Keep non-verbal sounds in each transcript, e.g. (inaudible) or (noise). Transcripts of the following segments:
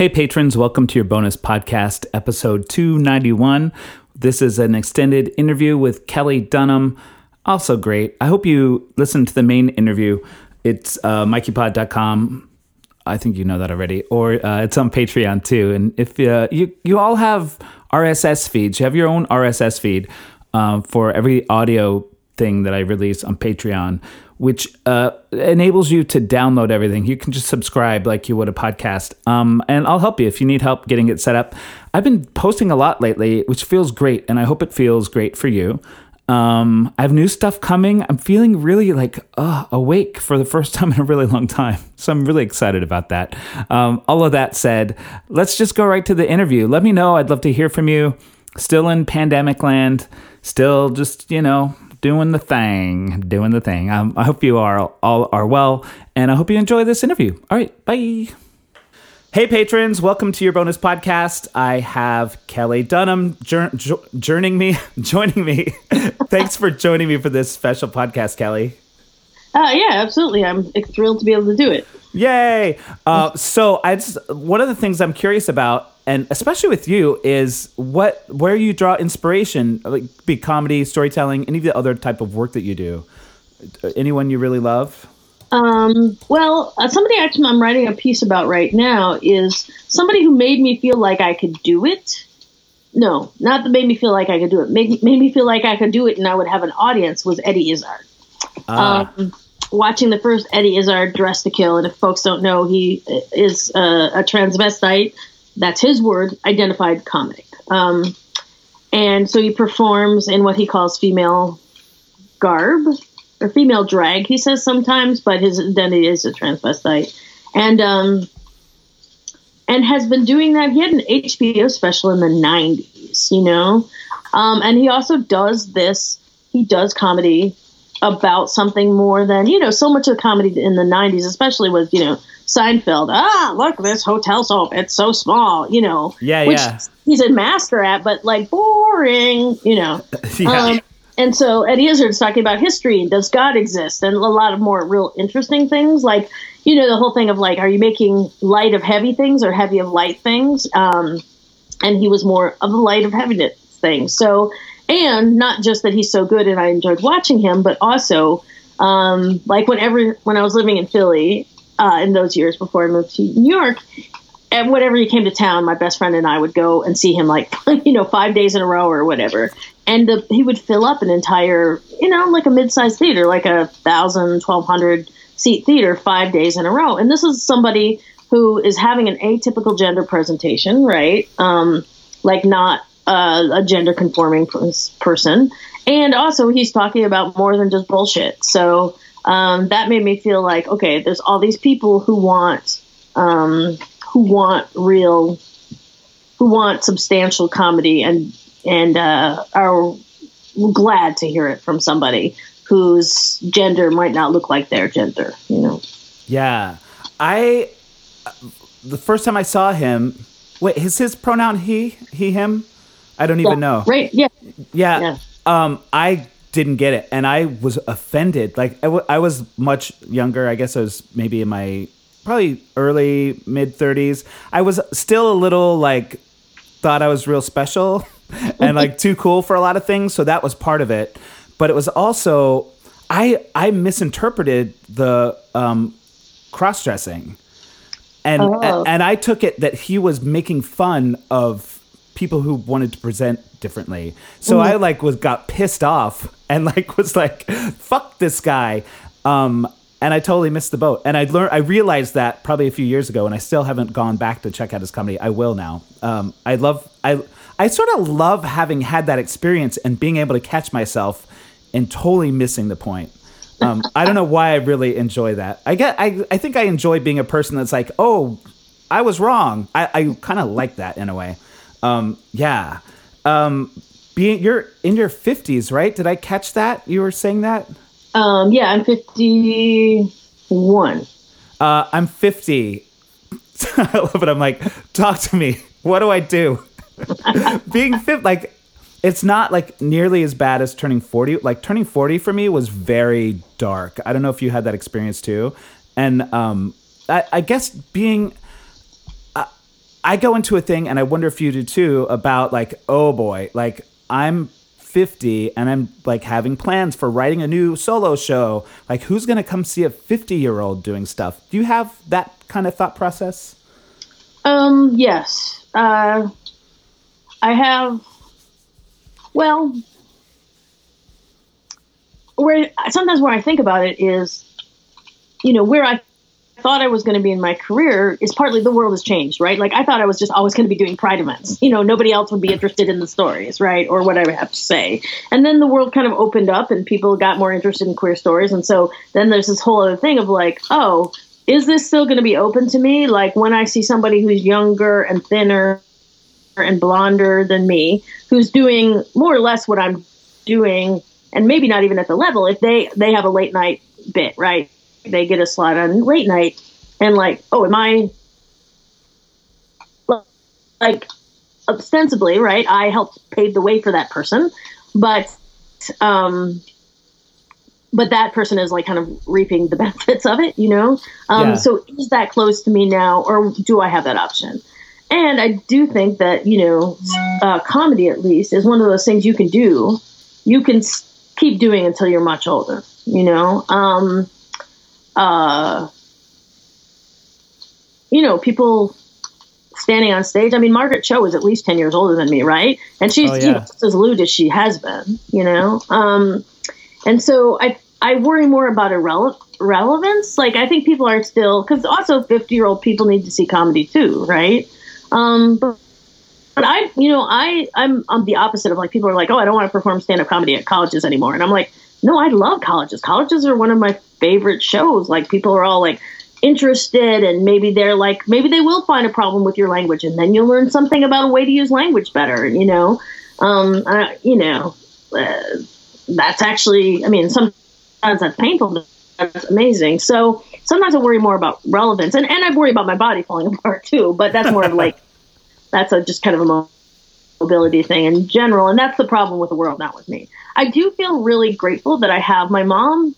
Hey, patrons, welcome to your bonus podcast, episode 291. This is an extended interview with Kelli Dunham. Also great. I hope you listen to the main interview. It's uh, mikeypod.com. I think you know that already. Or uh, it's on Patreon too. And if uh, you, you all have RSS feeds, you have your own RSS feed um, for every audio thing that I release on Patreon which uh, enables you to download everything. You can just subscribe like you would a podcast. Um, and I'll help you if you need help getting it set up. I've been posting a lot lately, which feels great, and I hope it feels great for you. Um, I have new stuff coming. I'm feeling really like uh, awake for the first (laughs) time in a really long time. So I'm really excited about that. Um, all of that said, let's just go right to the interview. Let me know. I'd love to hear from you. Still in pandemic land, still just, you know, doing the thing, doing the thing. Um, I hope you are all are well, and I hope you enjoy this interview. All right, bye. Hey, patrons, welcome to your bonus podcast. I have Kelli Dunham jour- jo- joining me, (laughs) joining me. (laughs) Thanks for joining me for this special podcast, Kelli. Uh, yeah, absolutely. I'm thrilled to be able to do it. Yay! Uh, so, I just, one of the things I'm curious about and especially with you is what where you draw inspiration like be comedy storytelling any of the other type of work that you do. Anyone you really love? Um, well uh, somebody actually i'm writing a piece about right now is somebody who made me feel like i could do it. No not that made me feel like i could do it. Made, made me feel like i could do it and i would have an audience was eddie izzard. Ah. um, watching the first eddie izzard dress to kill and if folks don't know he is uh, a transvestite that's his word, identified comic. Um, and so he performs in what he calls female garb or female drag, he says sometimes, but his identity is a transvestite. And um, and has been doing that. He had an HBO special in the 90s, you know? Um, and he also does this, he does comedy about something more than, you know, so much of comedy in the 90s, especially was, you know, Seinfeld. Ah, look, this hotel soap. It's so small, you know. Yeah, which yeah. He's a master at, but like boring, you know. (laughs) yeah. Um, and so Eddie Izzard's talking about history and does God exist and a lot of more real interesting things like, you know, the whole thing of like, are you making light of heavy things or heavy of light things? Um, and he was more of the light of heaviness things. So, and not just that he's so good and I enjoyed watching him, but also um, like whenever when I was living in Philly, uh, in those years before I moved to New York. And whenever he came to town, my best friend and I would go and see him like, (laughs) you know, five days in a row or whatever. And the, he would fill up an entire, you know, like a mid-sized theater, like a thousand, twelve hundred seat theater five days in a row. And this is somebody who is having an atypical gender presentation, right? Um, like not uh, a gender conforming person. And also he's talking about more than just bullshit. So um, that made me feel like okay, there's all these people who want um, who want real, who want substantial comedy, and and uh, are glad to hear it from somebody whose gender might not look like their gender. You know. Yeah, I. The first time I saw him, wait, is his pronoun he, he, him? I don't even yeah, know. Right? Yeah. Yeah. yeah. Um, I didn't get it and i was offended like I, w- I was much younger i guess i was maybe in my probably early mid 30s i was still a little like thought i was real special (laughs) and like too cool for a lot of things so that was part of it but it was also i i misinterpreted the um cross-dressing and oh. and i took it that he was making fun of people who wanted to present differently. So mm. I like was got pissed off and like was like, "Fuck this guy." Um, and I totally missed the boat. And I learned, I realized that probably a few years ago, and I still haven't gone back to check out his comedy. I will now. Um, I love, I, I sort of love having had that experience and being able to catch myself and totally missing the point. Um, I don't know why I really enjoy that. I get, I, I think I enjoy being a person that's like, oh, I was wrong. I, I kind of like that in a way. Um, yeah. Um, being you're in your fifties, right? Did I catch that? You were saying that? Um, yeah, I'm fifty-one. Uh, I'm fifty. (laughs) I love it. I'm like, talk to me. What do I do? (laughs) being fit, like, it's not like nearly as bad as turning 40 like turning 40 for me was very dark i don't know if you had that experience too and um i, I guess being I go into a thing, and I wonder if you do too, about like, oh boy, like I'm 50 and I'm like having plans for writing a new solo show. Like, who's going to come see a 50 year old doing stuff? Do you have that kind of thought process? Um, yes. Uh, I have, well, where sometimes where I think about it is, you know, where I thought I was going to be in my career is partly the world has changed, right? Like I thought I was just always going to be doing pride events. You know, nobody else would be interested in the stories, right? Or what I have to say. And then the world kind of opened up and people got more interested in queer stories. And so then there's this whole other thing of like, oh, is this still going to be open to me? Like when I see somebody who's younger and thinner and blonder than me, who's doing more or less what I'm doing, and maybe not even at the level, if they they have a late night bit, right? They get a slot on late night and like oh am i like ostensibly right i helped pave the way for that person but um but that person is like kind of reaping the (laughs) benefits of it you know? Um yeah. so is that close to me now or do i have that option? And i do think that you know uh, comedy at least is one of those things you can do. You can keep doing until you're much older you know? Um uh, you know, people standing on stage. I mean, Margaret Cho is at least 10 years older than me, right? And she's oh, yeah. you know, as lewd as she has been, you know? Um, and so I, I worry more about irrele- relevance. Like, I think people are still, because also 50 year old people need to see comedy too, right? Um, but, but I, you know, I, I'm, I'm the opposite of like people are like, oh, I don't want to perform stand up comedy at colleges anymore. And I'm like, no, I love colleges. Colleges are one of my favorite shows. Like people are all like interested and maybe they're like maybe they will find a problem with your language and then you'll learn something about a way to use language better, you know. Um, uh, you know, uh, that's actually I mean sometimes that's painful but that's amazing. So sometimes I worry more about relevance and, and I worry about my body falling (laughs) apart too, but that's more of like (laughs) that's a just kind of a mobility thing in general and that's the problem with the world not with me. I do feel really grateful that I have my mom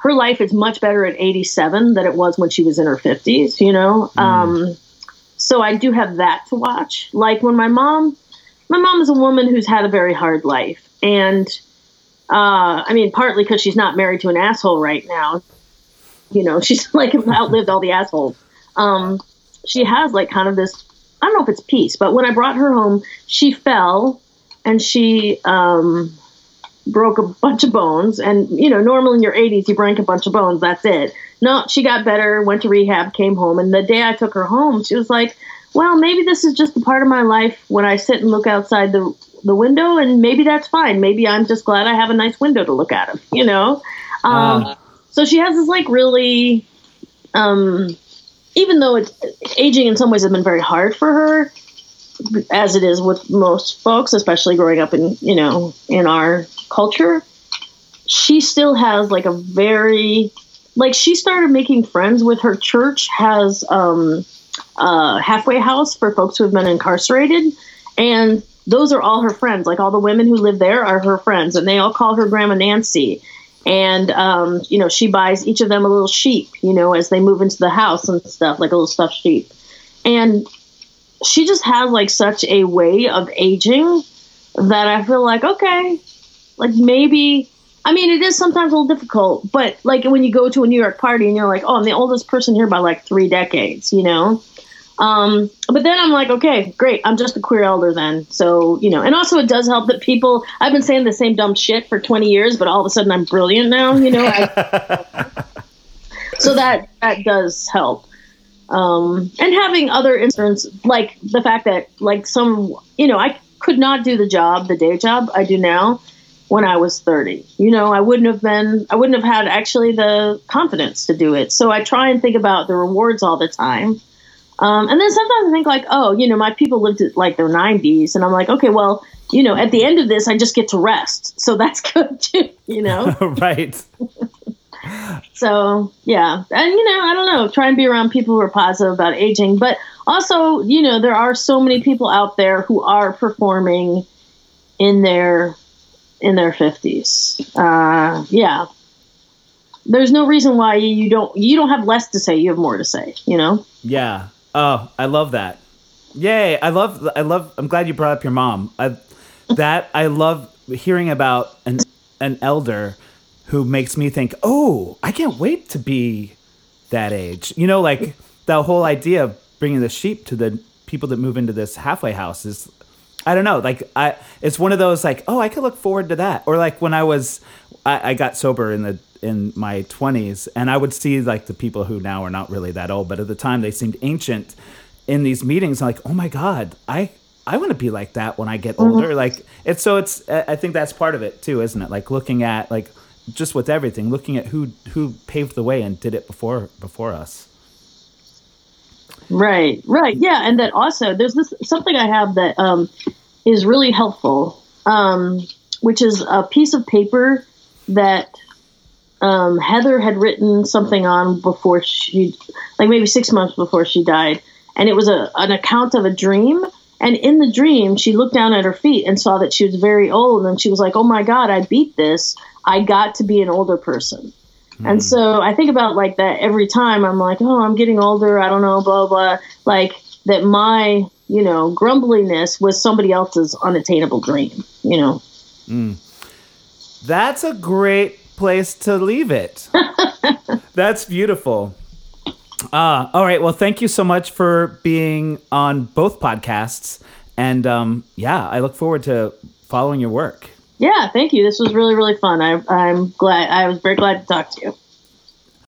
her life is much better at 87 than it was when she was in her 50s, you know? Mm. Um, so I do have that to watch. Like when my mom, my mom is a woman who's had a very hard life. And, uh, I mean, partly because she's not married to an asshole right now. You know, (laughs) she's like outlived all the assholes. Um, she has like kind of this, I don't know if it's peace, but when I brought her home, she fell and she, um, broke a bunch of bones. And, you know, normally in your 80s, you break a bunch of bones. That's it. No, she got better, went to rehab, came home. And the day I took her home, she was like, well, maybe this is just a part of my life when I sit and look outside the, the window. And maybe that's fine. Maybe I'm just glad I have a nice window to look at, you know? Um, uh. So she has this like really, um, even though it's aging in some ways has been very hard for her, as it is with most folks, especially growing up in you know in our culture, she still has like a very like she started making friends with her church has um a halfway house for folks who have been incarcerated. And those are all her friends. Like all the women who live there are her friends and they all call her grandma nancy. And um, you know she buys each of them a little sheep you know as they move into the house and stuff like a little stuffed sheep. And she just has like such a way of aging that I feel like okay, like maybe. I mean, it is sometimes a little difficult, but like when you go to a New York party and you're like, oh, I'm the oldest person here by like three decades, you know. Um, but then I'm like, okay, great. I'm just a queer elder then. So, you know, and also it does help that people, I've been saying the same dumb shit for 20 years, but all of a sudden I'm brilliant now, you know. I, (laughs) so that, that does help um, and having other incidents like the fact that like some you know i could not do the job the day job i do now when i was 30 you know i wouldn't have been i wouldn't have had actually the confidence to do it. So i try and think about the rewards all the time. Um, and then sometimes i think like oh you know my people lived at like their 90s and i'm like okay well you know at the end of this i just get to rest. So that's (laughs) good too you know? (laughs) Right so yeah, and you know, I don't know, try and be around people who are positive about aging, but also, you know, there are so many people out there who are performing in their in their fifties. Uh, yeah, there's no reason why you don't you don't have less to say. You have more to say. You know. Yeah. Oh, I love that. Yay! I love. I love. I'm glad you brought up your mom. I, that I love hearing about an an elder who makes me think, oh, I can't wait to be that age. You know, like the whole idea of bringing the sheep to the people that move into this halfway house is I don't know. Like I, it's one of those like, oh, I could look forward to that. Or like when I was, I, I got sober in the in my twenties, and I would see like the people who now are not really that old, but at the time they seemed ancient in these meetings. I'm like, oh my god, I I want to be like that when I get mm-hmm. older. Mm-hmm. Like it's so it's. I think that's part of it too, isn't it? Like looking at like just with everything, looking at who who paved the way and did it before before us. Right, right, yeah, and that also there's this something I have that um, is really helpful, um, which is a piece of paper that um, Heather had written something on before she, like maybe six months before she died, and it was a an account of a dream. And in the dream, she looked down at her feet and saw that she was very old, and she was like, "Oh my God, I beat this! I got to be an older person." And hmm. so I think about like that every time I'm like, oh, I'm getting older. I don't know, blah, blah. Like that my, you know, grumbliness was somebody else's unattainable dream, you know? Mm. That's a great place to leave it. (laughs) That's beautiful. Uh, all right. Well, thank you so much for being on both podcasts. And um, yeah, I look forward to following your work. Yeah, thank you. This was really, really fun. I, I'm glad. I was very glad to talk to you.